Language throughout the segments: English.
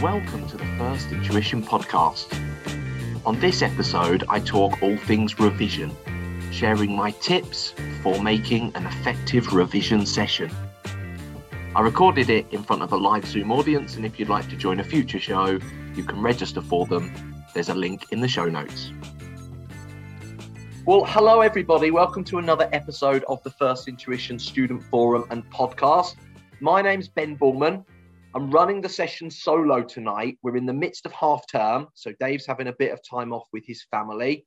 welcome to the First Intuition podcast. On this episode, I talk all things revision, sharing my tips for making an effective revision session. I recorded it in front of a live Zoom audience, and if you'd like to join a future show, you can register for them. There's a link in the show notes. Well, hello, everybody. Welcome to another episode of the First Intuition Student Forum and podcast. My name's Ben Bullman. I'm running the session solo tonight. We're in the midst of half term, so Dave's having a bit of time off with his family.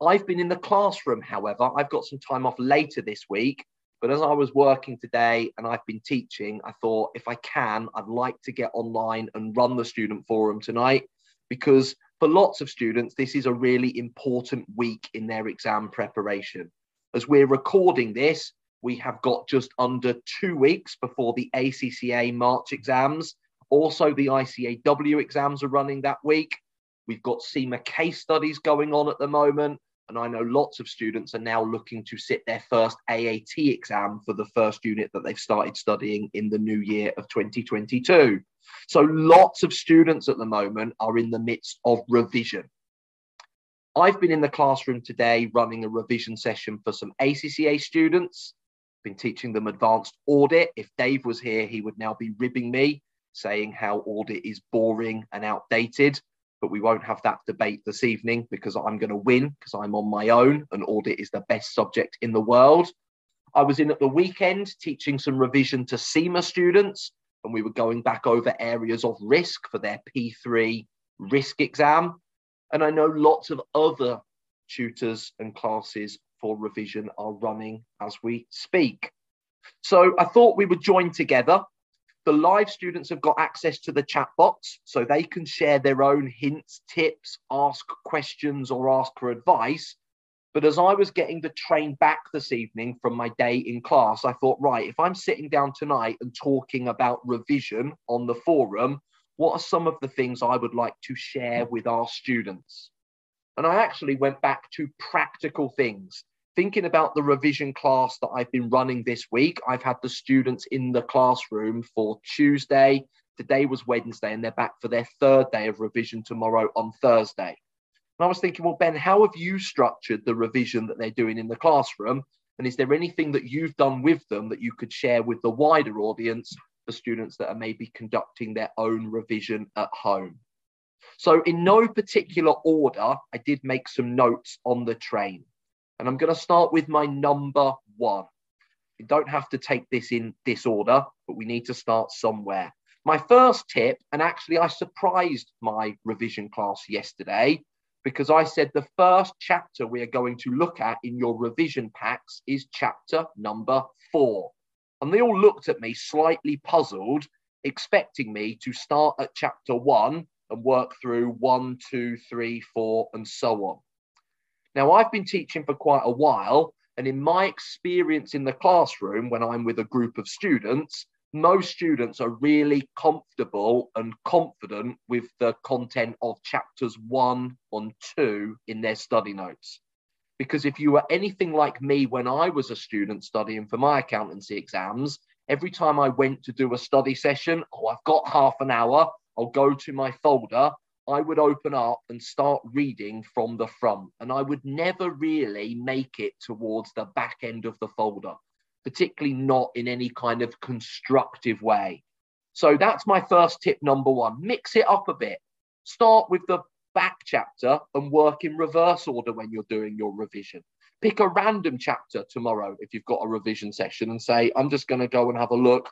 I've been in the classroom, however. I've got some time off later this week, but as I was working today and I've been teaching, I thought if I can, I'd like to get online and run the student forum tonight because for lots of students, this is a really important week in their exam preparation. As we're recording this, we have got just under two weeks before the ACCA March exams. Also, the ICAEW exams are running that week. We've got CIMA case studies going on at the moment. And I know lots of students are now looking to sit their first AAT exam for the first unit that they've started studying in the new year of 2022. So lots of students at the moment are in the midst of revision. I've been in the classroom today running a revision session for some ACCA students, been teaching them advanced audit. If Dave was here, he would now be ribbing me, saying how audit is boring and outdated but we won't have that debate this evening because I'm going to win because I'm on my own and audit is the best subject in the world. I was in at the weekend teaching some revision to CIMA students, and we were going back over areas of risk for their P3 risk exam. And I know lots of other tutors and classes for revision are running as we speak. So I thought we would join together the live students have got access to the chat box so they can share their own hints, tips, ask questions, or ask for advice. But as I was getting the train back this evening from my day in class, I thought, right, if I'm sitting down tonight and talking about revision on the forum, what are some of the things I would like to share with our students? And I actually went back to practical things thinking about the revision class that I've been running this week, I've had the students in the classroom for Tuesday. Today was Wednesday, and they're back for their third day of revision tomorrow on Thursday. And I was thinking, well, Ben, how have you structured the revision that they're doing in the classroom? And is there anything that you've done with them that you could share with the wider audience for students that are maybe conducting their own revision at home? So, in no particular order, I did make some notes on the train. And I'm going to start with my number one. You don't have to take this in this order, but we need to start somewhere. My first tip, and actually I surprised my revision class yesterday because I said the first chapter we are going to look at in your revision packs is chapter number four. And they all looked at me slightly puzzled, expecting me to start at chapter one and work through one, two, three, four, and so on. Now, I've been teaching for quite a while, and in my experience in the classroom, when I'm with a group of students, most students are really comfortable and confident with the content of chapters one and two in their study notes. Because if you were anything like me when I was a student studying for my accountancy exams, every time I went to do a study session, oh, I've got half an hour, I'll go to my folder I would open up and start reading from the front, and I would never really make it towards the back end of the folder, particularly not in any kind of constructive way. So that's my first tip number one mix it up a bit. Start with the back chapter and work in reverse order when you're doing your revision. Pick a random chapter tomorrow if you've got a revision session and say, I'm just going to go and have a look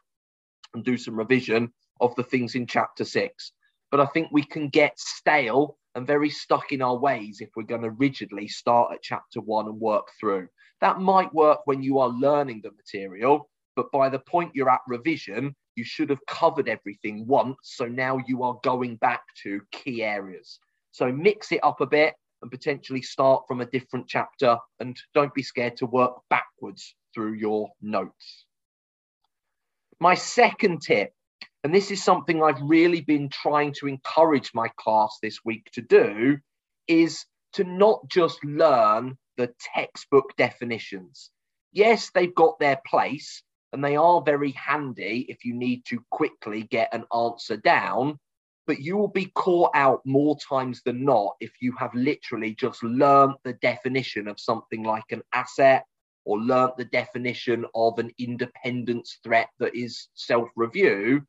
and do some revision of the things in chapter six. But I think we can get stale and very stuck in our ways if we're going to rigidly start at chapter one and work through. That might work when you are learning the material, but by the point you're at revision, you should have covered everything once. So now you are going back to key areas. So mix it up a bit and potentially start from a different chapter and don't be scared to work backwards through your notes. My second tip and this is something I've really been trying to encourage my class this week to do, is to not just learn the textbook definitions. Yes, they've got their place and they are very handy if you need to quickly get an answer down. but you will be caught out more times than not if you have literally just learned the definition of something like an asset or learnt the definition of an independence threat that is self review.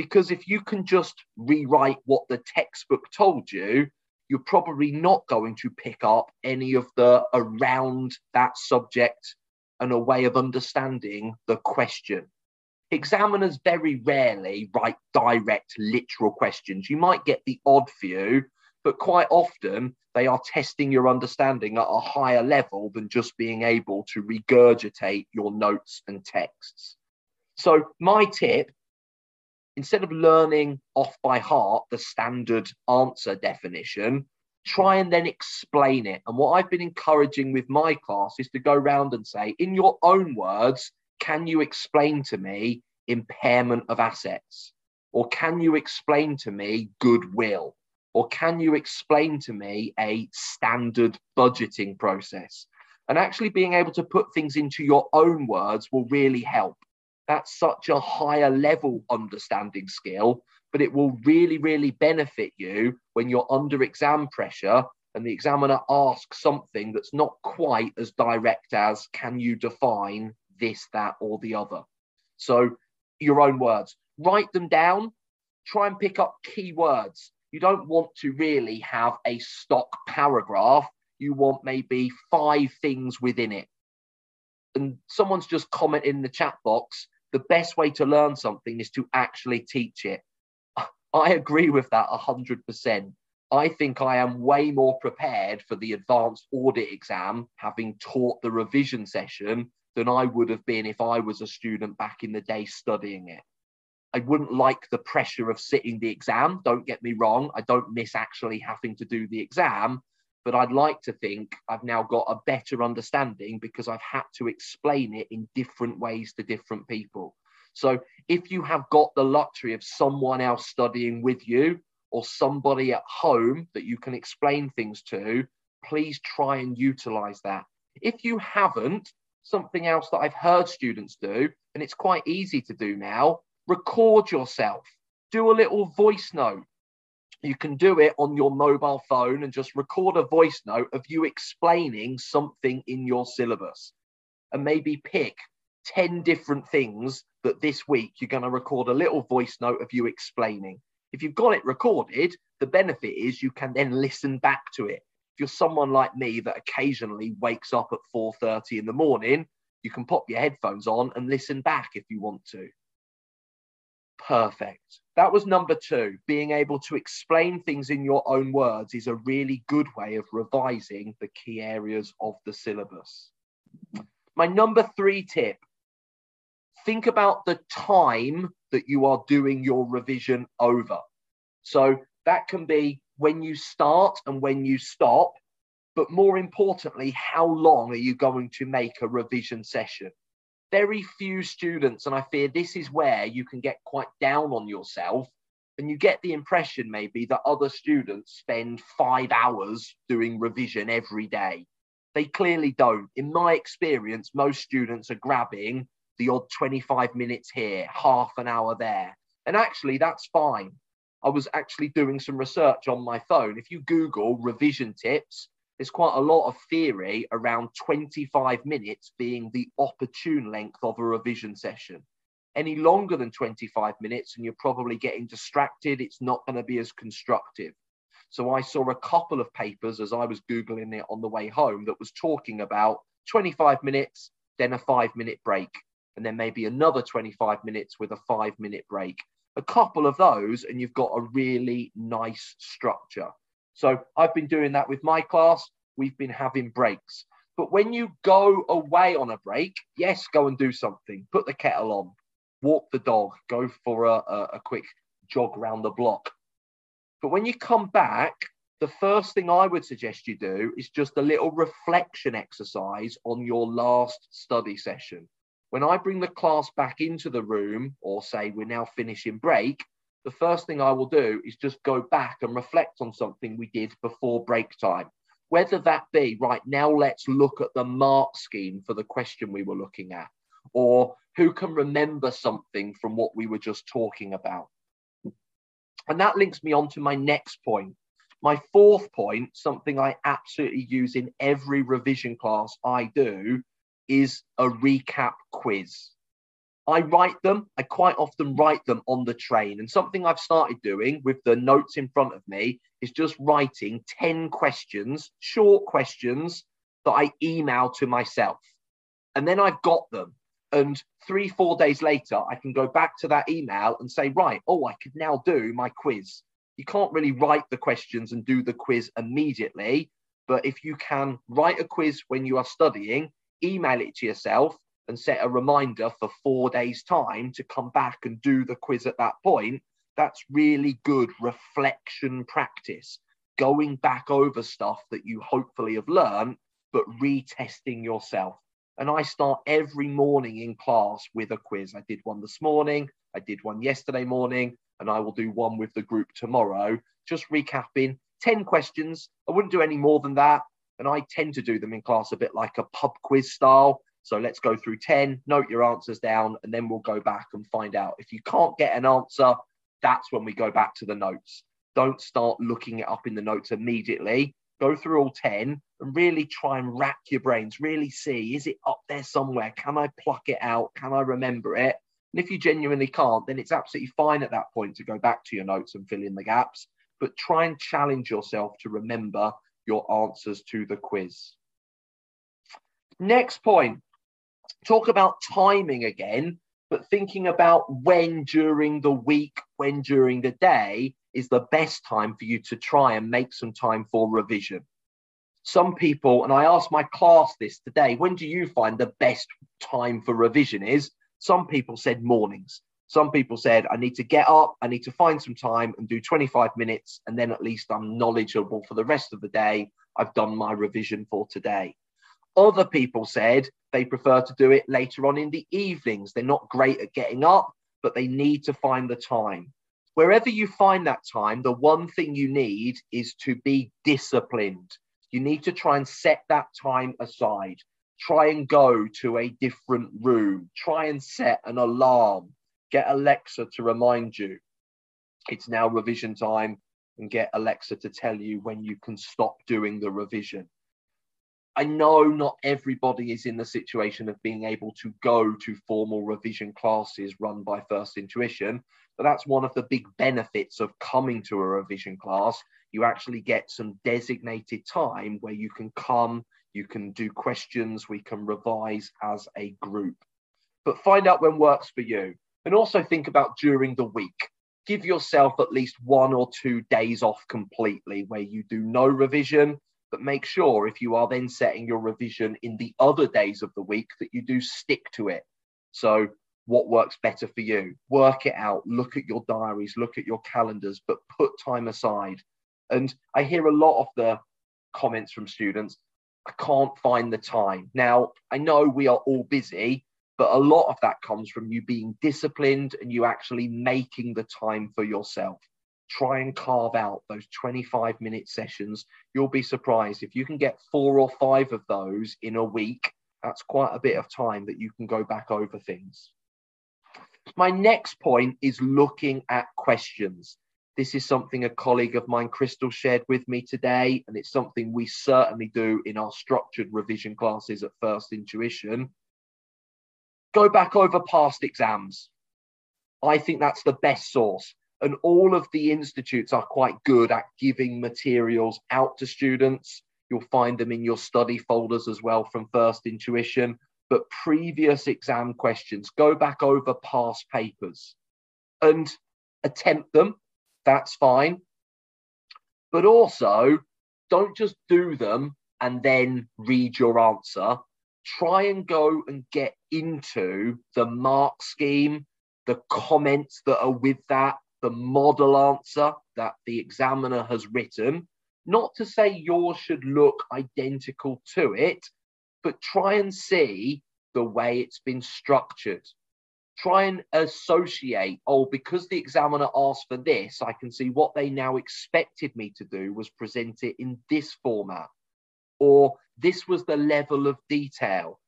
Because if you can just rewrite what the textbook told you, you're probably not going to pick up any of the around that subject and a way of understanding the question. Examiners very rarely write direct literal questions. You might get the odd few, but quite often they are testing your understanding at a higher level than just being able to regurgitate your notes and texts. So, my tip instead of learning off by heart the standard answer definition, try and then explain it. And what I've been encouraging with my class is to go around and say, in your own words, can you explain to me impairment of assets? Or can you explain to me goodwill? Or can you explain to me a standard budgeting process? And actually being able to put things into your own words will really help. That's such a higher level understanding skill, but it will really, really benefit you when you're under exam pressure and the examiner asks something that's not quite as direct as can you define this, that, or the other. So, your own words, write them down, try and pick up key words you don't want to really have a stock paragraph. You want maybe five things within it. And someone's just commented in the chat box the best way to learn something is to actually teach it. I agree with that 100%. I think I am way more prepared for the advanced audit exam, having taught the revision session, than I would have been if I was a student back in the day studying it. I wouldn't like the pressure of sitting the exam. Don't get me wrong. I don't miss actually having to do the exam, but I'd like to think I've now got a better understanding because I've had to explain it in different ways to different people. So if you have got the luxury of someone else studying with you or somebody at home that you can explain things to, please try and utilize that. If you haven't, something else that I've heard students do, and it's quite easy to do now, record yourself, do a little voice note. You can do it on your mobile phone and just record a voice note of you explaining something in your syllabus and maybe pick 10 different things that this week you're going to record a little voice note of you explaining. If you've got it recorded, the benefit is you can then listen back to it. If you're someone like me that occasionally wakes up at 4:30 in the morning, you can pop your headphones on and listen back if you want to perfect. That was number two. Being able to explain things in your own words is a really good way of revising the key areas of the syllabus. My number three tip think about the time that you are doing your revision over. So that can be when you start and when you stop, but more importantly, how long are you going to make a revision session? Very few students, and I fear this is where you can get quite down on yourself. And you get the impression maybe that other students spend five hours doing revision every day. They clearly don't. In my experience, most students are grabbing the odd 25 minutes here, half an hour there. And actually, that's fine. I was actually doing some research on my phone. If you Google revision tips, there's quite a lot of theory around 25 minutes being the opportune length of a revision session. Any longer than 25 minutes, and you're probably getting distracted, it's not going to be as constructive. So I saw a couple of papers as I was Googling it on the way home that was talking about 25 minutes, then a five minute break, and then maybe another 25 minutes with a five minute break. A couple of those, and you've got a really nice structure. So I've been doing that with my class. We've been having breaks. But when you go away on a break, yes, go and do something. Put the kettle on, walk the dog, go for a, a, quick jog around the block. But when you come back, the first thing I would suggest you do is just a little reflection exercise on your last study session. When I bring the class back into the room, or say we're now finishing break, the first thing I will do is just go back and reflect on something we did before break time. Whether that be, right now, let's look at the mark scheme for the question we were looking at, or who can remember something from what we were just talking about. And that links me on to my next point. My fourth point, something I absolutely use in every revision class I do, is a recap quiz. I write them, I quite often write them on the train. And something I've started doing with the notes in front of me is just writing 10 questions, short questions that I email to myself. And then I've got them. And three, four days later, I can go back to that email and say, right, oh, I could now do my quiz. You can't really write the questions and do the quiz immediately. But if you can write a quiz when you are studying, email it to yourself and set a reminder for four days' time to come back and do the quiz at that point, that's really good reflection practice. Going back over stuff that you hopefully have learned, but retesting yourself. And I start every morning in class with a quiz. I did one this morning, I did one yesterday morning, and I will do one with the group tomorrow, just recapping 10 questions. I wouldn't do any more than that. And I tend to do them in class a bit like a pub quiz style. So let's go through 10, note your answers down, and then we'll go back and find out. If you can't get an answer, that's when we go back to the notes. Don't start looking it up in the notes immediately go through all 10 and really try and rack your brains, really see is it up there somewhere? Can I pluck it out? Can I remember it? And if you genuinely can't, then it's absolutely fine at that point to go back to your notes and fill in the gaps. But try and challenge yourself to remember your answers to the quiz. Next point talk about timing again, but thinking about when during the week, when during the day is the best time for you to try and make some time for revision. Some people, and I asked my class this today, when do you find the best time for revision is? Some people said mornings. Some people said, I need to get up, I need to find some time and do 25 minutes, and then at least I'm knowledgeable for the rest of the day. I've done my revision for today. Other people said they prefer to do it later on in the evenings. They're not great at getting up, but they need to find the time. Wherever you find that time, the one thing you need is to be disciplined. You need to try and set that time aside. Try and go to a different room. Try and set an alarm. Get Alexa to remind you it's now revision time and get Alexa to tell you when you can stop doing the revision. I know not everybody is in the situation of being able to go to formal revision classes run by First Intuition, but that's one of the big benefits of coming to a revision class. You actually get some designated time where you can come, you can do questions, we can revise as a group. But find out when works for you. And also think about during the week. Give yourself at least one or two days off completely where you do no revision but make sure if you are then setting your revision in the other days of the week that you do stick to it. So, what works better for you? Work it out, look at your diaries, look at your calendars, but put time aside. And I hear a lot of the comments from students I can't find the time. Now, I know we are all busy, but a lot of that comes from you being disciplined and you actually making the time for yourself try and carve out those 25 minute sessions. You'll be surprised if you can get four or five of those in a week. That's quite a bit of time that you can go back over things. My next point is looking at questions. This is something a colleague of mine, Crystal, shared with me today, and it's something we certainly do in our structured revision classes at First Intuition. Go back over past exams. I think that's the best source. And all of the institutes are quite good at giving materials out to students. You'll find them in your study folders as well from First Intuition. But previous exam questions, go back over past papers and attempt them. That's fine. But also, don't just do them and then read your answer. Try and go and get into the mark scheme, the comments that are with that, the model answer that the examiner has written. Not to say yours should look identical to it, but try and see the way it's been structured. Try and associate, oh, because the examiner asked for this, I can see what they now expected me to do was present it in this format. Or this was the level of detail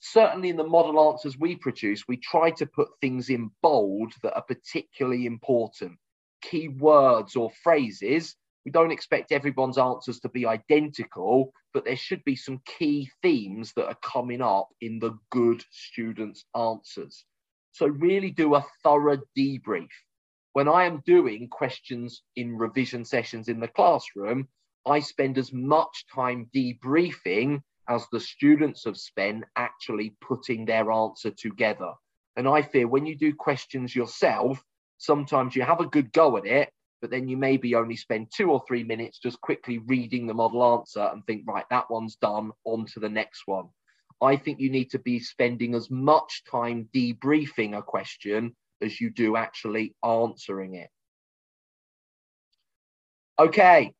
certainly in the model answers we produce, we try to put things in bold that are particularly important. key words or phrases. We don't expect everyone's answers to be identical, but there should be some key themes that are coming up in the good students' answers. So, really do a thorough debrief. When I am doing questions in revision sessions in the classroom, I spend as much time debriefing as the students have spent actually putting their answer together. And I fear when you do questions yourself, sometimes you have a good go at it, but then you maybe only spend two or three minutes just quickly reading the model answer and think, right, that one's done, on to the next one. I think you need to be spending as much time debriefing a question as you do actually answering it. Okay,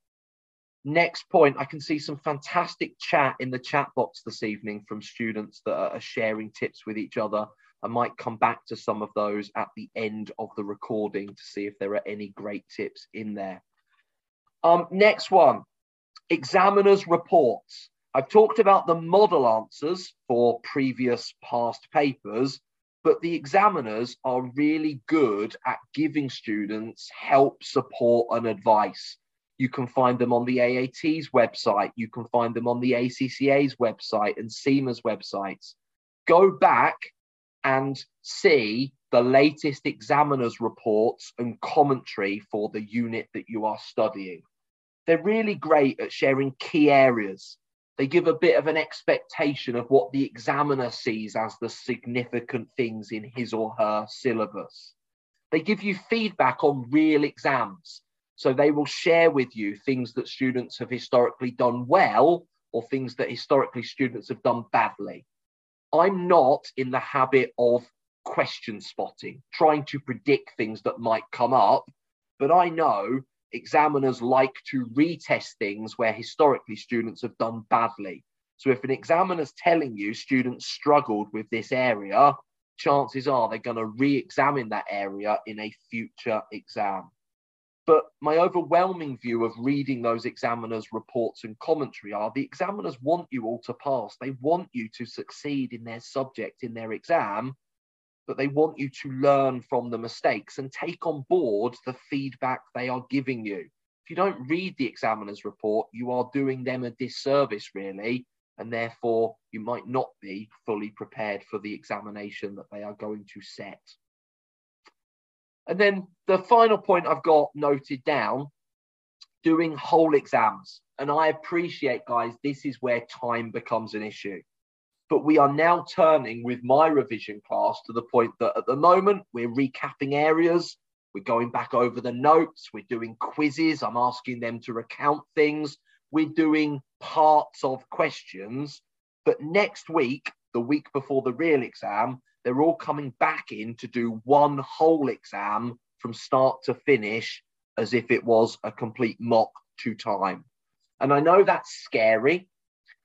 next point. I can see some fantastic chat in the chat box this evening from students that are sharing tips with each other. I might come back to some of those at the end of the recording to see if there are any great tips in there. Um, next one, examiners reports. I've talked about the model answers for previous past papers, but the examiners are really good at giving students help, support, and advice. You can find them on the AAT's website, you can find them on the ACCA's website and CIMA's websites. Go back and see the latest examiners' reports and commentary for the unit that you are studying. They're really great at sharing key areas they give a bit of an expectation of what the examiner sees as the significant things in his or her syllabus. They give you feedback on real exams. So they will share with you things that students have historically done well or things that historically students have done badly. I'm not in the habit of question spotting, trying to predict things that might come up, but I know examiners like to retest things where historically students have done badly. So if an examiner's telling you students struggled with this area, chances are they're going to re-examine that area in a future exam. But my overwhelming view of reading those examiners' reports and commentary are the examiners want you all to pass. They want you to succeed in their subject, in their exam but they want you to learn from the mistakes and take on board the feedback they are giving you. If you don't read the examiner's report, you are doing them a disservice, really, and therefore you might not be fully prepared for the examination that they are going to set. And then the final point I've got noted down doing whole exams. And I appreciate, guys, this is where time becomes an issue. But we are now turning with my revision class to the point that at the moment we're recapping areas, we're going back over the notes, we're doing quizzes, I'm asking them to recount things, we're doing parts of questions. But next week, the week before the real exam, they're all coming back in to do one whole exam from start to finish as if it was a complete mock to time. And I know that's scary.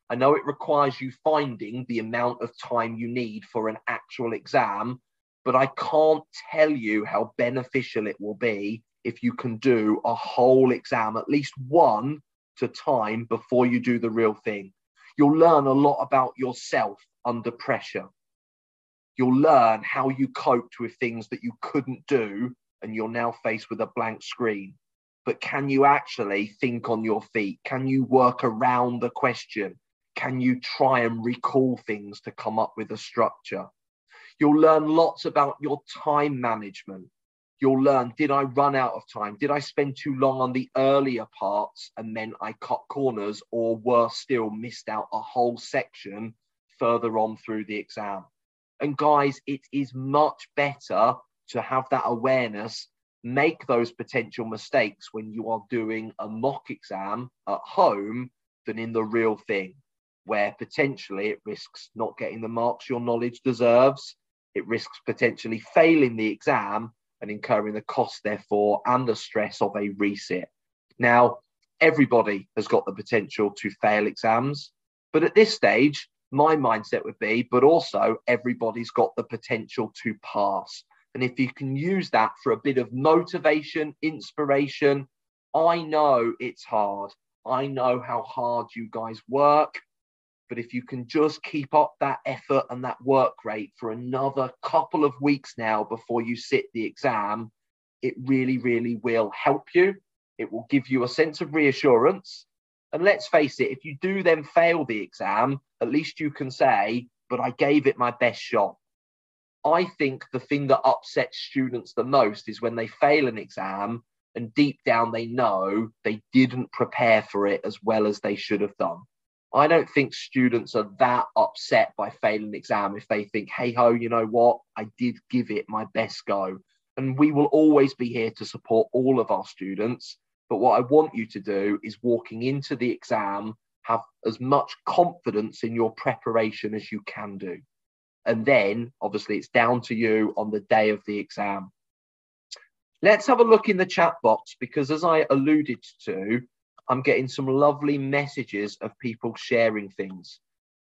I know it requires you finding the amount of time you need for an actual exam, but I can't tell you how beneficial it will be if you can do a whole exam, at least one to time before you do the real thing. You'll learn a lot about yourself under pressure. You'll learn how you coped with things that you couldn't do, and you're now faced with a blank screen. But can you actually think on your feet? Can you work around the question? can you try and recall things to come up with a structure? You'll learn lots about your time management. You'll learn did I run out of time? Did I spend too long on the earlier parts and then I cut corners, or worse still, missed out a whole section further on through the exam? And guys, it is much better to have that awareness, make those potential mistakes when you are doing a mock exam at home than in the real thing where potentially it risks not getting the marks your knowledge deserves. It risks potentially failing the exam and incurring the cost, therefore, and the stress of a resit. Now, everybody has got the potential to fail exams, but at this stage, my mindset would be, but also everybody's got the potential to pass. And if you can use that for a bit of motivation, inspiration, I know it's hard. I know how hard you guys work. But if you can just keep up that effort and that work rate for another couple of weeks now before you sit the exam, it really, really will help you. It will give you a sense of reassurance. And let's face it, if you do then fail the exam, at least you can say, but I gave it my best shot. I think the thing that upsets students the most is when they fail an exam and deep down they know they didn't prepare for it as well as they should have done. I don't think students are that upset by failing an exam if they think, hey ho, you know what? I did give it my best go. And we will always be here to support all of our students. But what I want you to do is walking into the exam, have as much confidence in your preparation as you can do. And then, obviously, it's down to you on the day of the exam. Let's have a look in the chat box because, as I alluded to, I'm getting some lovely messages of people sharing things.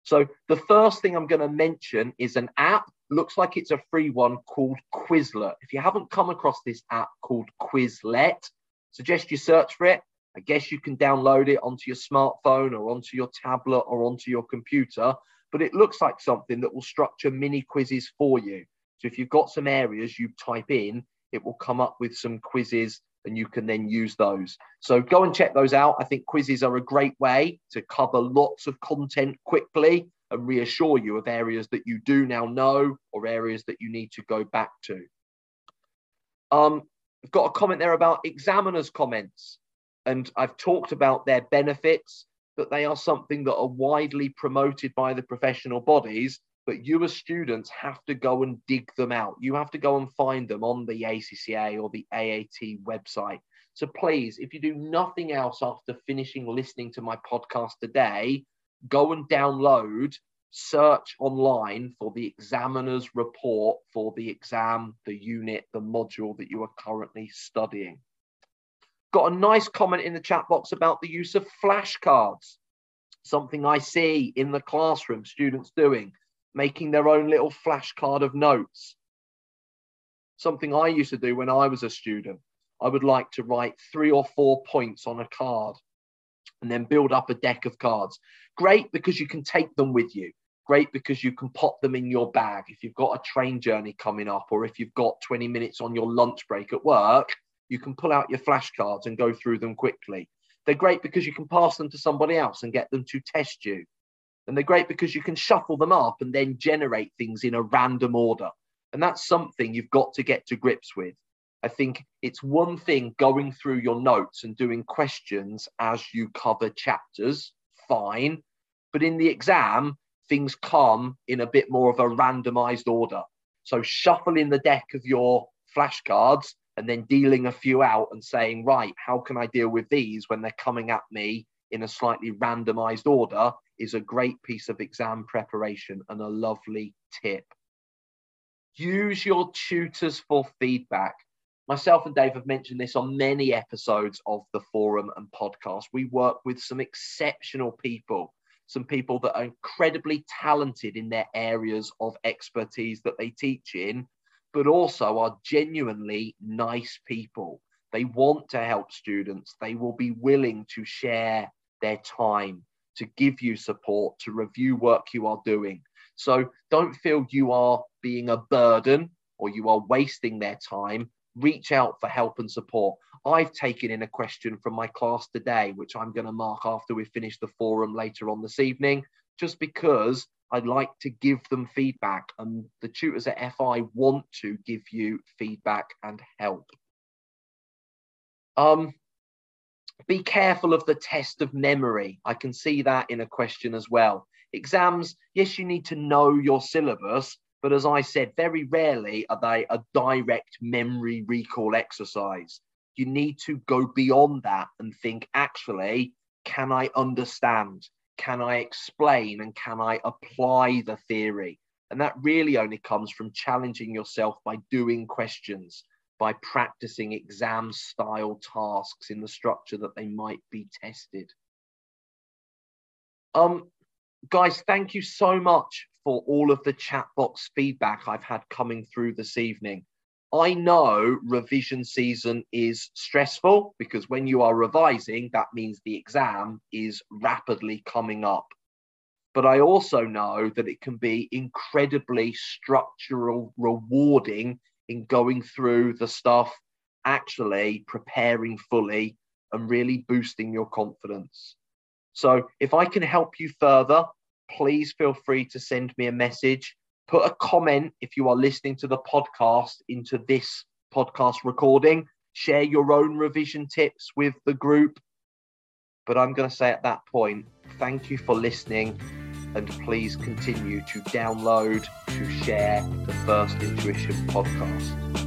So the first thing I'm going to mention is an app. Looks like it's a free one called Quizlet. If you haven't come across this app called Quizlet, suggest you search for it. I guess you can download it onto your smartphone or onto your tablet or onto your computer. But it looks like something that will structure mini quizzes for you. So if you've got some areas you type in, it will come up with some quizzes and you can then use those. So go and check those out. I think quizzes are a great way to cover lots of content quickly and reassure you of areas that you do now know or areas that you need to go back to. Um, got a comment there about examiners' comments, and I've talked about their benefits, that they are something that are widely promoted by the professional bodies but you as students have to go and dig them out. You have to go and find them on the ACCA or the AAT website. So please, if you do nothing else after finishing listening to my podcast today, go and download, search online for the examiner's report for the exam, the unit, the module that you are currently studying. Got a nice comment in the chat box about the use of flashcards, something I see in the classroom students doing making their own little flashcard of notes. Something I used to do when I was a student. I would like to write three or four points on a card and then build up a deck of cards. Great because you can take them with you. Great because you can pop them in your bag. If you've got a train journey coming up or if you've got 20 minutes on your lunch break at work, you can pull out your flashcards and go through them quickly. They're great because you can pass them to somebody else and get them to test you. And they're great because you can shuffle them up and then generate things in a random order. And that's something you've got to get to grips with. I think it's one thing going through your notes and doing questions as you cover chapters, fine. But in the exam, things come in a bit more of a randomized order. So shuffling the deck of your flashcards and then dealing a few out and saying, right, how can I deal with these when they're coming at me in a slightly randomized order is a great piece of exam preparation and a lovely tip. Use your tutors for feedback. Myself and Dave have mentioned this on many episodes of the forum and podcast. We work with some exceptional people, some people that are incredibly talented in their areas of expertise that they teach in, but also are genuinely nice people. They want to help students. They will be willing to share their time, to give you support, to review work you are doing. So don't feel you are being a burden or you are wasting their time. Reach out for help and support. I've taken in a question from my class today, which I'm going to mark after we finish the forum later on this evening, just because I'd like to give them feedback. And the tutors at FI want to give you feedback and help. Um, be careful of the test of memory. I can see that in a question as well. Exams, yes, you need to know your syllabus, but as I said, very rarely are they a direct memory recall exercise. You need to go beyond that and think, actually, can I understand? Can I explain? And can I apply the theory? And that really only comes from challenging yourself by doing questions by practicing exam style tasks in the structure that they might be tested. Um, guys, thank you so much for all of the chat box feedback I've had coming through this evening. I know revision season is stressful because when you are revising, that means the exam is rapidly coming up. But I also know that it can be incredibly structural, rewarding in going through the stuff actually preparing fully and really boosting your confidence. So if I can help you further, please feel free to send me a message. Put a comment if you are listening to the podcast into this podcast recording. Share your own revision tips with the group. But I'm going to say at that point, thank you for listening and please continue to download, to share the First Intuition podcast.